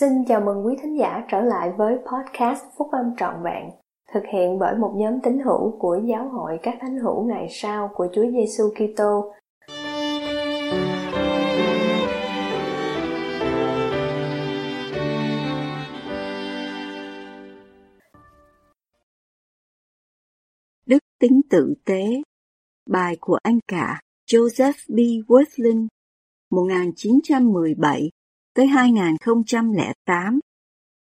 Xin chào mừng quý thính giả trở lại với podcast Phúc Âm Trọn Vẹn, thực hiện bởi một nhóm tín hữu của Giáo hội các thánh hữu ngày sau của Chúa Giêsu Kitô. Đức tính tự tế Bài của anh cả Joseph B. Worthling 1917 tới 2008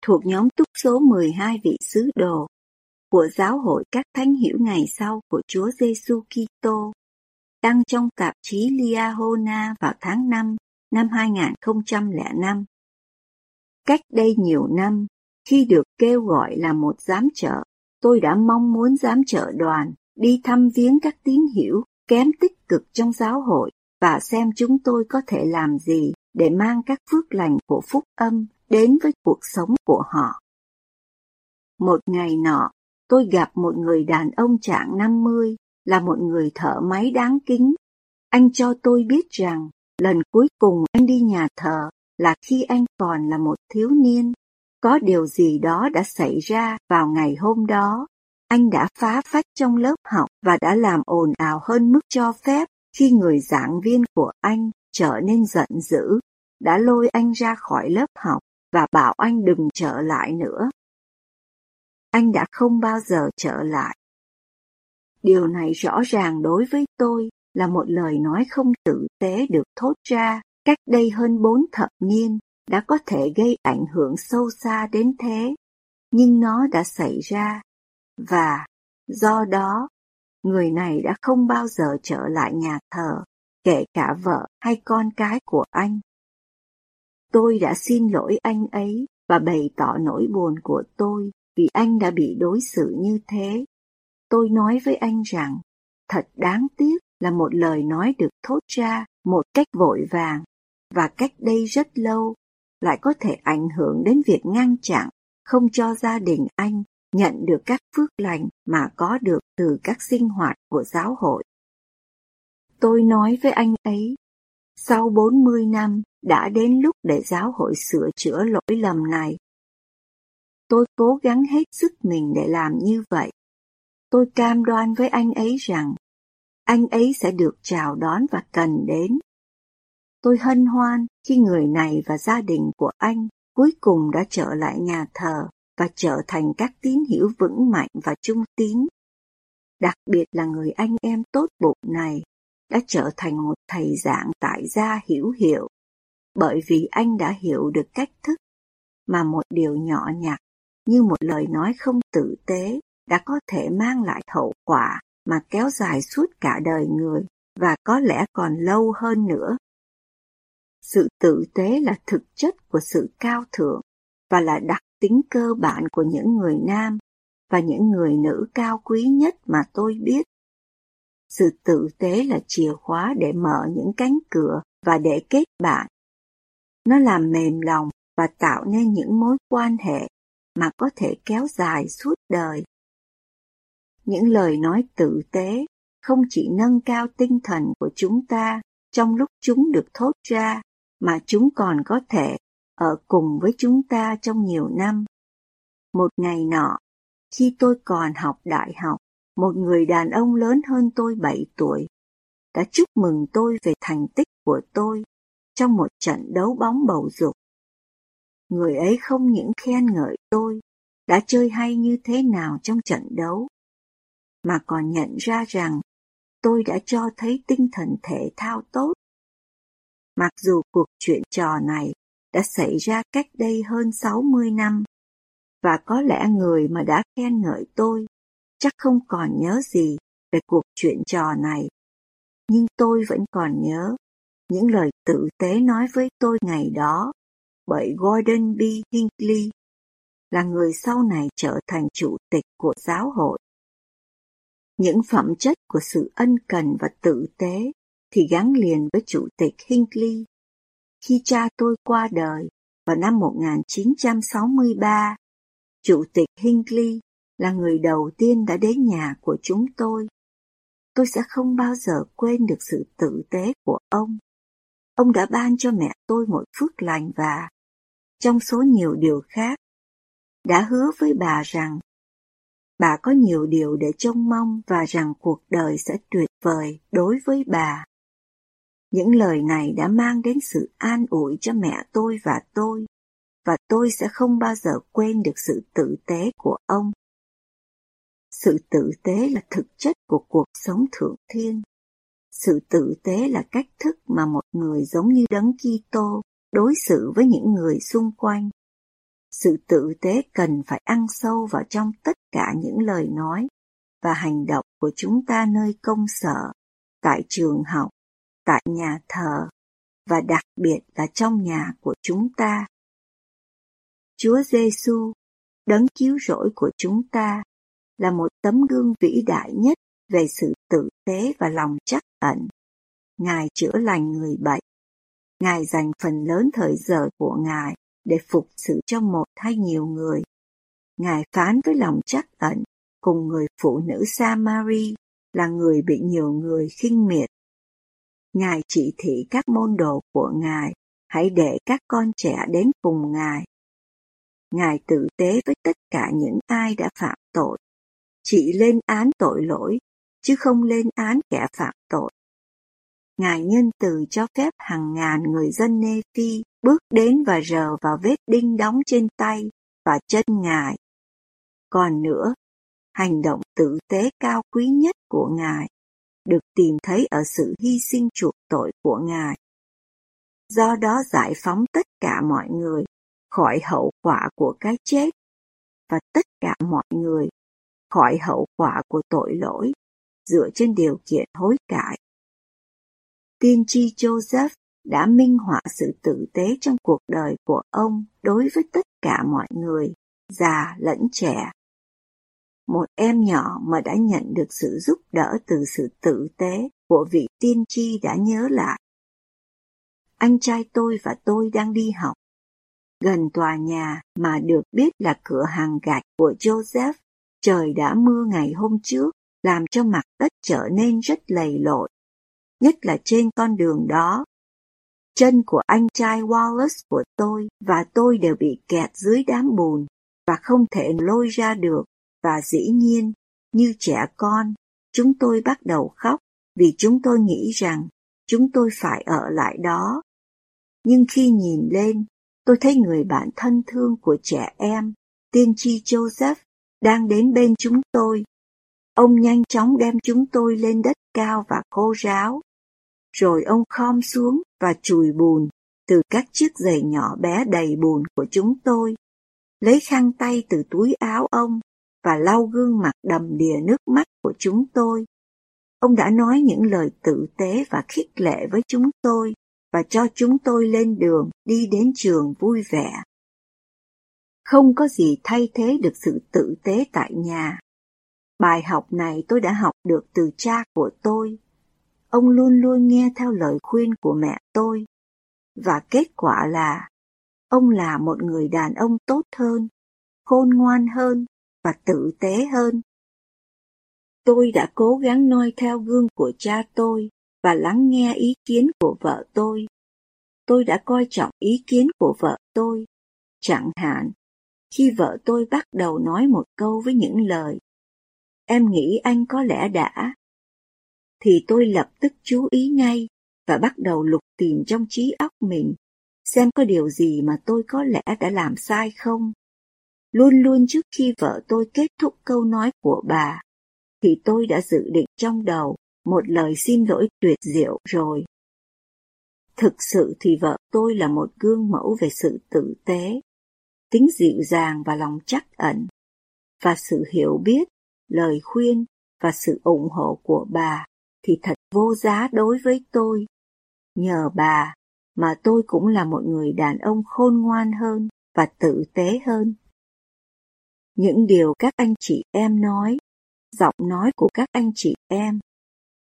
thuộc nhóm túc số 12 vị sứ đồ của giáo hội các thánh hiểu ngày sau của Chúa Giêsu Kitô đăng trong tạp chí Liahona vào tháng 5 năm 2005. Cách đây nhiều năm, khi được kêu gọi là một giám trợ, tôi đã mong muốn giám trợ đoàn đi thăm viếng các tín hiểu kém tích cực trong giáo hội và xem chúng tôi có thể làm gì để mang các phước lành của phúc âm đến với cuộc sống của họ. Một ngày nọ, tôi gặp một người đàn ông trạng 50, là một người thợ máy đáng kính. Anh cho tôi biết rằng, lần cuối cùng anh đi nhà thờ là khi anh còn là một thiếu niên. Có điều gì đó đã xảy ra vào ngày hôm đó. Anh đã phá phách trong lớp học và đã làm ồn ào hơn mức cho phép khi người giảng viên của anh trở nên giận dữ, đã lôi anh ra khỏi lớp học và bảo anh đừng trở lại nữa. Anh đã không bao giờ trở lại. Điều này rõ ràng đối với tôi là một lời nói không tử tế được thốt ra cách đây hơn bốn thập niên đã có thể gây ảnh hưởng sâu xa đến thế, nhưng nó đã xảy ra, và do đó người này đã không bao giờ trở lại nhà thờ, kể cả vợ hay con cái của anh. Tôi đã xin lỗi anh ấy và bày tỏ nỗi buồn của tôi vì anh đã bị đối xử như thế. Tôi nói với anh rằng, thật đáng tiếc là một lời nói được thốt ra một cách vội vàng và cách đây rất lâu lại có thể ảnh hưởng đến việc ngăn chặn không cho gia đình anh nhận được các phước lành mà có được từ các sinh hoạt của giáo hội. Tôi nói với anh ấy, sau 40 năm đã đến lúc để giáo hội sửa chữa lỗi lầm này. Tôi cố gắng hết sức mình để làm như vậy. Tôi cam đoan với anh ấy rằng anh ấy sẽ được chào đón và cần đến. Tôi hân hoan khi người này và gia đình của anh cuối cùng đã trở lại nhà thờ và trở thành các tín hữu vững mạnh và trung tín. Đặc biệt là người anh em tốt bụng này đã trở thành một thầy giảng tại gia hiểu hiệu, bởi vì anh đã hiểu được cách thức mà một điều nhỏ nhặt như một lời nói không tử tế đã có thể mang lại hậu quả mà kéo dài suốt cả đời người và có lẽ còn lâu hơn nữa. Sự tử tế là thực chất của sự cao thượng và là đặc tính cơ bản của những người nam và những người nữ cao quý nhất mà tôi biết. Sự tử tế là chìa khóa để mở những cánh cửa và để kết bạn. Nó làm mềm lòng và tạo nên những mối quan hệ mà có thể kéo dài suốt đời. Những lời nói tử tế không chỉ nâng cao tinh thần của chúng ta trong lúc chúng được thốt ra, mà chúng còn có thể ở cùng với chúng ta trong nhiều năm. Một ngày nọ, khi tôi còn học đại học, một người đàn ông lớn hơn tôi 7 tuổi đã chúc mừng tôi về thành tích của tôi trong một trận đấu bóng bầu dục. Người ấy không những khen ngợi tôi đã chơi hay như thế nào trong trận đấu, mà còn nhận ra rằng tôi đã cho thấy tinh thần thể thao tốt. Mặc dù cuộc chuyện trò này đã xảy ra cách đây hơn 60 năm, và có lẽ người mà đã khen ngợi tôi chắc không còn nhớ gì về cuộc chuyện trò này. Nhưng tôi vẫn còn nhớ những lời tử tế nói với tôi ngày đó bởi Gordon B. Hinckley, là người sau này trở thành chủ tịch của giáo hội. Những phẩm chất của sự ân cần và tử tế thì gắn liền với chủ tịch Hinckley. Khi cha tôi qua đời vào năm 1963, chủ tịch Hinckley là người đầu tiên đã đến nhà của chúng tôi. Tôi sẽ không bao giờ quên được sự tử tế của ông. Ông đã ban cho mẹ tôi một phước lành và trong số nhiều điều khác, đã hứa với bà rằng bà có nhiều điều để trông mong và rằng cuộc đời sẽ tuyệt vời đối với bà. Những lời này đã mang đến sự an ủi cho mẹ tôi và tôi, và tôi sẽ không bao giờ quên được sự tử tế của ông. Sự tử tế là thực chất của cuộc sống thượng thiên. Sự tử tế là cách thức mà một người giống như Đấng Kitô đối xử với những người xung quanh. Sự tử tế cần phải ăn sâu vào trong tất cả những lời nói và hành động của chúng ta nơi công sở, tại trường học, tại nhà thờ và đặc biệt là trong nhà của chúng ta. Chúa Giêsu, đấng cứu rỗi của chúng ta, là một tấm gương vĩ đại nhất về sự tử tế và lòng chắc ẩn. Ngài chữa lành người bệnh. Ngài dành phần lớn thời giờ của Ngài để phục sự cho một hay nhiều người. Ngài phán với lòng chắc ẩn cùng người phụ nữ Samari là người bị nhiều người khinh miệt. Ngài chỉ thị các môn đồ của Ngài hãy để các con trẻ đến cùng Ngài. Ngài tử tế với tất cả những ai đã phạm tội, chỉ lên án tội lỗi, chứ không lên án kẻ phạm tội. Ngài nhân từ cho phép hàng ngàn người dân Nê Phi bước đến và rờ vào vết đinh đóng trên tay và chân Ngài. Còn nữa, hành động tử tế cao quý nhất của Ngài được tìm thấy ở sự hy sinh chuộc tội của Ngài. Do đó giải phóng tất cả mọi người khỏi hậu quả của cái chết và tất cả mọi người khỏi hậu quả của tội lỗi dựa trên điều kiện hối cải. Tiên tri Joseph đã minh họa sự tử tế trong cuộc đời của ông đối với tất cả mọi người, già lẫn trẻ. Một em nhỏ mà đã nhận được sự giúp đỡ từ sự tử tế của vị tiên tri đã nhớ lại. Anh trai tôi và tôi đang đi học. Gần tòa nhà mà được biết là cửa hàng gạch của Joseph, trời đã mưa ngày hôm trước, làm cho mặt đất trở nên rất lầy lội. Nhất là trên con đường đó Chân của anh trai Wallace của tôi và tôi đều bị kẹt dưới đám bùn và không thể lôi ra được và dĩ nhiên, như trẻ con, chúng tôi bắt đầu khóc vì chúng tôi nghĩ rằng chúng tôi phải ở lại đó. Nhưng khi nhìn lên, tôi thấy người bạn thân thương của trẻ em, tiên tri Joseph, đang đến bên chúng tôi. Ông nhanh chóng đem chúng tôi lên đất cao và khô ráo. Rồi ông khom xuống và chùi bùn từ các chiếc giày nhỏ bé đầy bùn của chúng tôi, lấy khăn tay từ túi áo ông và lau gương mặt đầm đìa nước mắt của chúng tôi. Ông đã nói những lời tử tế và khích lệ với chúng tôi và cho chúng tôi lên đường đi đến trường vui vẻ. Không có gì thay thế được sự tử tế tại nhà. Bài học này tôi đã học được từ cha của tôi ông luôn luôn nghe theo lời khuyên của mẹ tôi. Và kết quả là, ông là một người đàn ông tốt hơn, khôn ngoan hơn và tử tế hơn. Tôi đã cố gắng noi theo gương của cha tôi và lắng nghe ý kiến của vợ tôi. Tôi đã coi trọng ý kiến của vợ tôi. Chẳng hạn, khi vợ tôi bắt đầu nói một câu với những lời, em nghĩ anh có lẽ đã, thì tôi lập tức chú ý ngay và bắt đầu lục tìm trong trí óc mình, xem có điều gì mà tôi có lẽ đã làm sai không. Luôn luôn trước khi vợ tôi kết thúc câu nói của bà, thì tôi đã dự định trong đầu một lời xin lỗi tuyệt diệu rồi. Thực sự thì vợ tôi là một gương mẫu về sự tử tế, tính dịu dàng và lòng chắc ẩn, và sự hiểu biết, lời khuyên và sự ủng hộ của bà thì thật vô giá đối với tôi. Nhờ bà mà tôi cũng là một người đàn ông khôn ngoan hơn và tử tế hơn. Những điều các anh chị em nói, giọng nói của các anh chị em,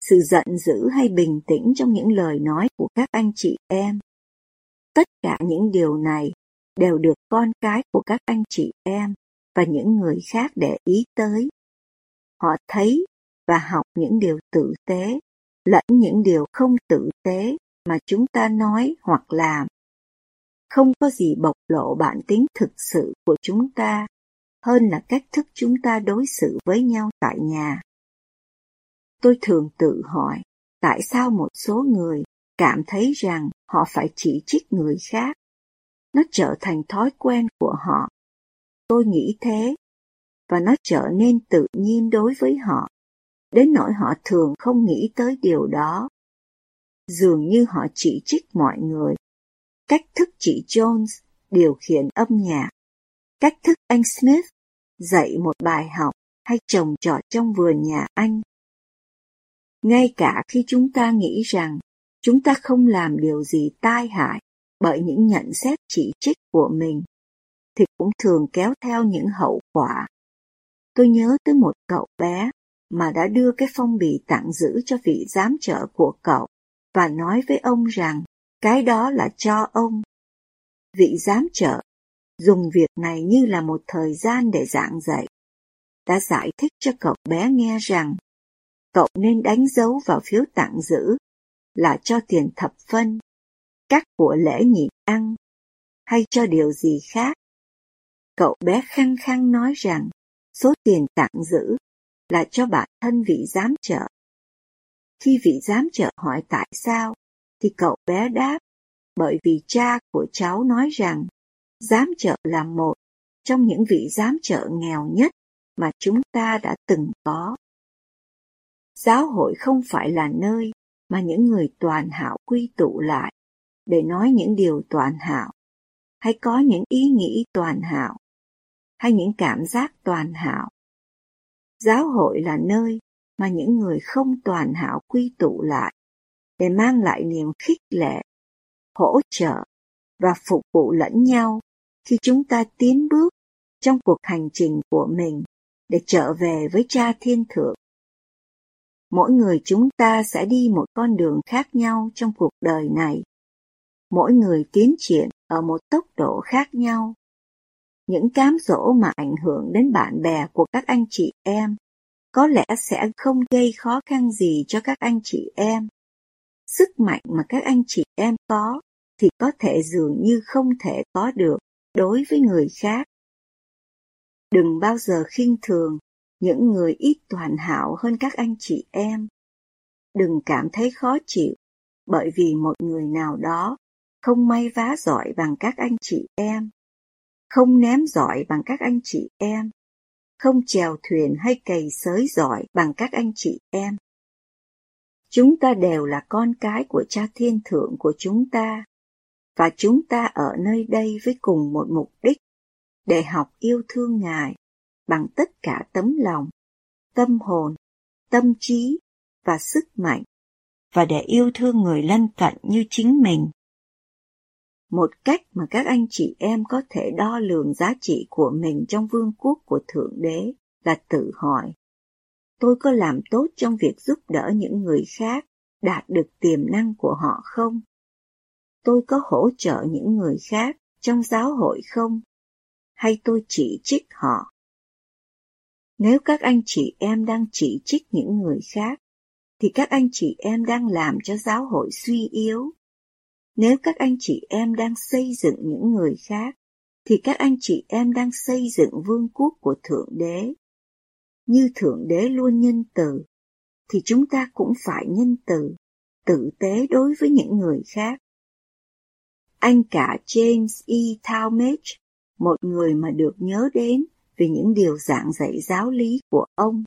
sự giận dữ hay bình tĩnh trong những lời nói của các anh chị em. Tất cả những điều này đều được con cái của các anh chị em và những người khác để ý tới. Họ thấy và học những điều tử tế, lẫn những điều không tử tế mà chúng ta nói hoặc làm. Không có gì bộc lộ bản tính thực sự của chúng ta hơn là cách thức chúng ta đối xử với nhau tại nhà. Tôi thường tự hỏi, tại sao một số người cảm thấy rằng họ phải chỉ trích người khác? Nó trở thành thói quen của họ. Tôi nghĩ thế, và nó trở nên tự nhiên đối với họ, đến nỗi họ thường không nghĩ tới điều đó. Dường như họ chỉ trích mọi người. Cách thức chị Jones điều khiển âm nhạc, cách thức anh Smith dạy một bài học hay trồng trọt trong vườn nhà anh. Ngay cả khi chúng ta nghĩ rằng chúng ta không làm điều gì tai hại bởi những nhận xét chỉ trích của mình, thì cũng thường kéo theo những hậu quả. Tôi nhớ tới một cậu bé mà đã đưa cái phong bì tặng giữ cho vị giám trợ của cậu và nói với ông rằng cái đó là cho ông. Vị giám trợ dùng việc này như là một thời gian để giảng dạy. Đã giải thích cho cậu bé nghe rằng cậu nên đánh dấu vào phiếu tặng giữ là cho tiền thập phân, các của lễ nhịn ăn, hay cho điều gì khác. Cậu bé khăng khăng nói rằng số tiền tặng giữ là cho bản thân vị giám trợ. Khi vị giám trợ hỏi tại sao, thì cậu bé đáp, bởi vì cha của cháu nói rằng giám trợ là một trong những vị giám trợ nghèo nhất mà chúng ta đã từng có. Giáo hội không phải là nơi mà những người toàn hảo quy tụ lại để nói những điều toàn hảo, hay có những ý nghĩ toàn hảo, hay những cảm giác toàn hảo. Giáo hội là nơi mà những người không toàn hảo quy tụ lại để mang lại niềm khích lệ, hỗ trợ và phục vụ lẫn nhau khi chúng ta tiến bước trong cuộc hành trình của mình để trở về với cha thiên thượng. Mỗi người chúng ta sẽ đi một con đường khác nhau trong cuộc đời này. Mỗi người tiến triển ở một tốc độ khác nhau. Những cám dỗ mà ảnh hưởng đến bạn bè của các anh chị em, có lẽ sẽ không gây khó khăn gì cho các anh chị em. Sức mạnh mà các anh chị em có, thì có thể dường như không thể có được đối với người khác. Đừng bao giờ khinh thường những người ít toàn hảo hơn các anh chị em. Đừng cảm thấy khó chịu bởi vì một người nào đó không may vá giỏi bằng các anh chị em, không ném giỏi bằng các anh chị em, không chèo thuyền hay cày sới giỏi bằng các anh chị em. Chúng ta đều là con cái của cha thiên thượng của chúng ta. Và chúng ta ở nơi đây với cùng một mục đích. Để học yêu thương ngài bằng tất cả tấm lòng tâm hồn tâm trí và sức mạnh. Và để yêu thương người lân cận như chính mình một cách mà các anh chị em có thể đo lường giá trị của mình trong vương quốc của thượng đế là tự hỏi tôi có làm tốt trong việc giúp đỡ những người khác đạt được tiềm năng của họ không tôi có hỗ trợ những người khác trong giáo hội không? Hay tôi chỉ trích họ? Nếu các anh chị em đang chỉ trích những người khác, thì các anh chị em đang làm cho giáo hội suy yếu. Nếu các anh chị em đang xây dựng những người khác, thì các anh chị em đang xây dựng vương quốc của Thượng Đế. Như Thượng Đế luôn nhân từ, thì chúng ta cũng phải nhân từ, tử tế đối với những người khác. Anh cả James E. Talmage, một người mà được nhớ đến vì những điều giảng dạy giáo lý của ông,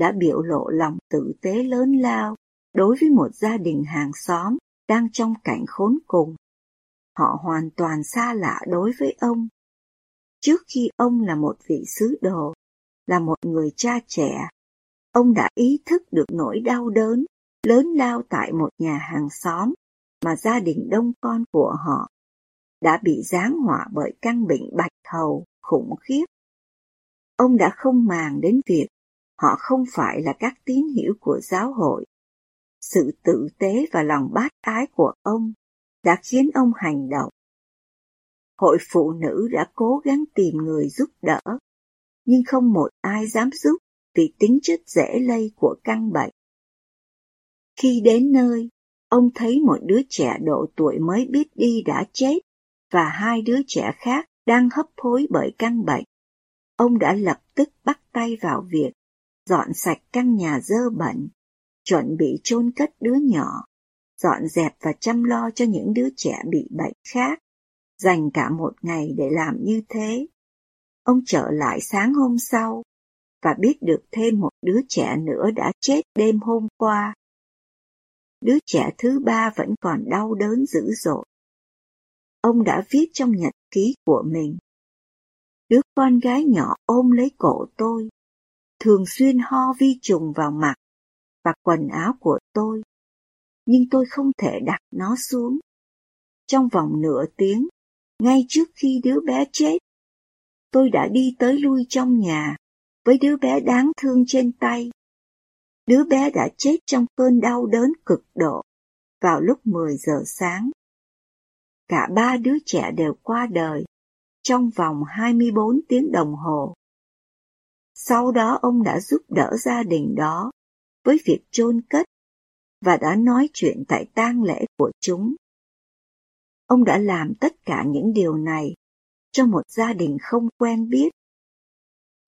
đã biểu lộ lòng tử tế lớn lao đối với một gia đình hàng xóm đang trong cảnh khốn cùng. Họ hoàn toàn xa lạ đối với ông. Trước khi ông là một vị sứ đồ, là một người cha trẻ, ông đã ý thức được nỗi đau đớn lớn lao tại một nhà hàng xóm mà gia đình đông con của họ đã bị giáng họa bởi căn bệnh bạch hầu khủng khiếp. Ông đã không màng đến việc họ không phải là các tín hữu của giáo hội. Sự tự tế và lòng bát ái của ông đã khiến ông hành động. Hội phụ nữ đã cố gắng tìm người giúp đỡ, nhưng không một ai dám giúp vì tính chất dễ lây của căn bệnh. Khi đến nơi, ông thấy một đứa trẻ độ tuổi mới biết đi đã chết và hai đứa trẻ khác đang hấp hối bởi căn bệnh. Ông đã lập tức bắt tay vào việc dọn sạch căn nhà dơ bẩn, chuẩn bị chôn cất đứa nhỏ, dọn dẹp và chăm lo cho những đứa trẻ bị bệnh khác, dành cả một ngày để làm như thế. Ông trở lại sáng hôm sau và biết được thêm một đứa trẻ nữa đã chết đêm hôm qua. Đứa trẻ thứ ba vẫn còn đau đớn dữ dội. Ông đã viết trong nhật ký của mình. Đứa con gái nhỏ ôm lấy cổ tôi, thường xuyên ho vi trùng vào mặt và quần áo của tôi, nhưng tôi không thể đặt nó xuống. Trong vòng nửa tiếng, ngay trước khi đứa bé chết, tôi đã đi tới lui trong nhà với đứa bé đáng thương trên tay. Đứa bé đã chết trong cơn đau đớn cực độ vào lúc 10 giờ sáng. Cả ba đứa trẻ đều qua đời trong vòng 24 tiếng đồng hồ. Sau đó ông đã giúp đỡ gia đình đó với việc chôn cất và đã nói chuyện tại tang lễ của chúng. Ông đã làm tất cả những điều này cho một gia đình không quen biết.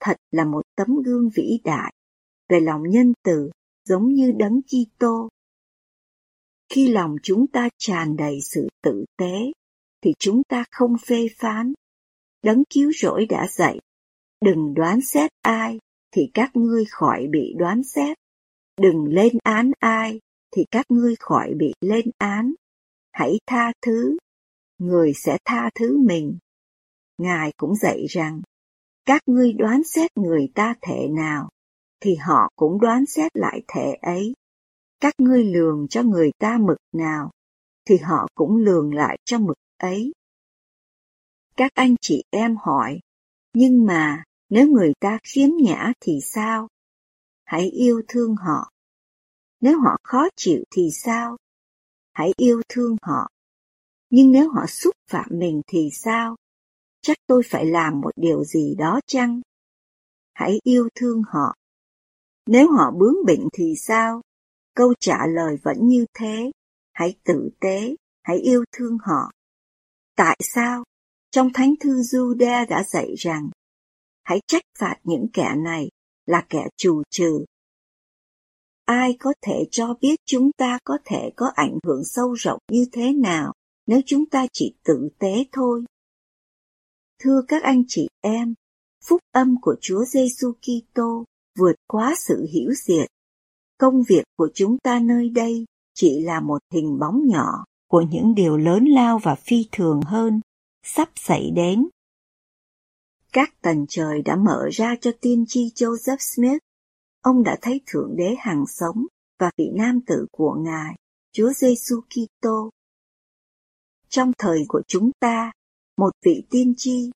Thật là một tấm gương vĩ đại về lòng nhân từ giống như đấng Kitô. Khi lòng chúng ta tràn đầy sự tử tế, thì chúng ta không phê phán. Đấng cứu rỗi đã dạy, đừng đoán xét ai, thì các ngươi khỏi bị đoán xét. Đừng lên án ai, thì các ngươi khỏi bị lên án. Hãy tha thứ, người sẽ tha thứ mình. Ngài cũng dạy rằng, các ngươi đoán xét người ta thể nào, thì họ cũng đoán xét lại thể ấy. Các ngươi lường cho người ta mực nào, thì họ cũng lường lại cho mực ấy. Các anh chị em hỏi, nhưng mà nếu người ta khiếm nhã thì sao? Hãy yêu thương họ. Nếu họ khó chịu thì sao? Hãy yêu thương họ. Nhưng nếu họ xúc phạm mình thì sao? Chắc tôi phải làm một điều gì đó chăng? Hãy yêu thương họ. Nếu họ bướng bỉnh thì sao? Câu trả lời vẫn như thế. Hãy tử tế, hãy yêu thương họ. Tại sao? Trong Thánh thư Jude đã dạy rằng, hãy trách phạt những kẻ này là kẻ trù trừ. Ai có thể cho biết chúng ta có thể có ảnh hưởng sâu rộng như thế nào nếu chúng ta chỉ tử tế thôi? Thưa các anh chị em, phúc âm của Chúa Giêsu Kitô vượt quá sự hiểu diệt. Công việc của chúng ta nơi đây chỉ là một hình bóng nhỏ của những điều lớn lao và phi thường hơn sắp xảy đến. Các tầng trời đã mở ra cho tiên tri Joseph Smith. Ông đã thấy Thượng Đế hằng sống và vị nam tử của Ngài, Chúa Giêsu Kitô. Trong thời của chúng ta, một vị tiên tri,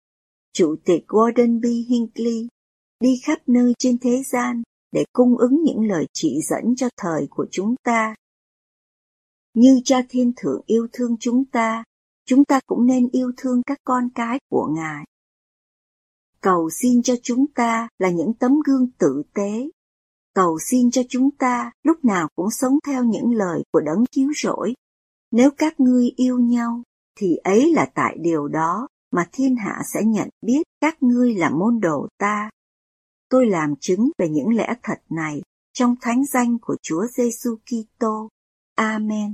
Chủ tịch Gordon B. Hinckley, đi khắp nơi trên thế gian để cung ứng những lời chỉ dẫn cho thời của chúng ta. Như cha thiên thượng yêu thương chúng ta, chúng ta cũng nên yêu thương các con cái của Ngài. Cầu xin cho chúng ta là những tấm gương tử tế. Cầu xin cho chúng ta lúc nào cũng sống theo những lời của đấng cứu rỗi. Nếu các ngươi yêu nhau, thì ấy là tại điều đó mà thiên hạ sẽ nhận biết các ngươi là môn đồ ta. Tôi làm chứng về những lẽ thật này trong thánh danh của Chúa Giêsu Kitô. Amen.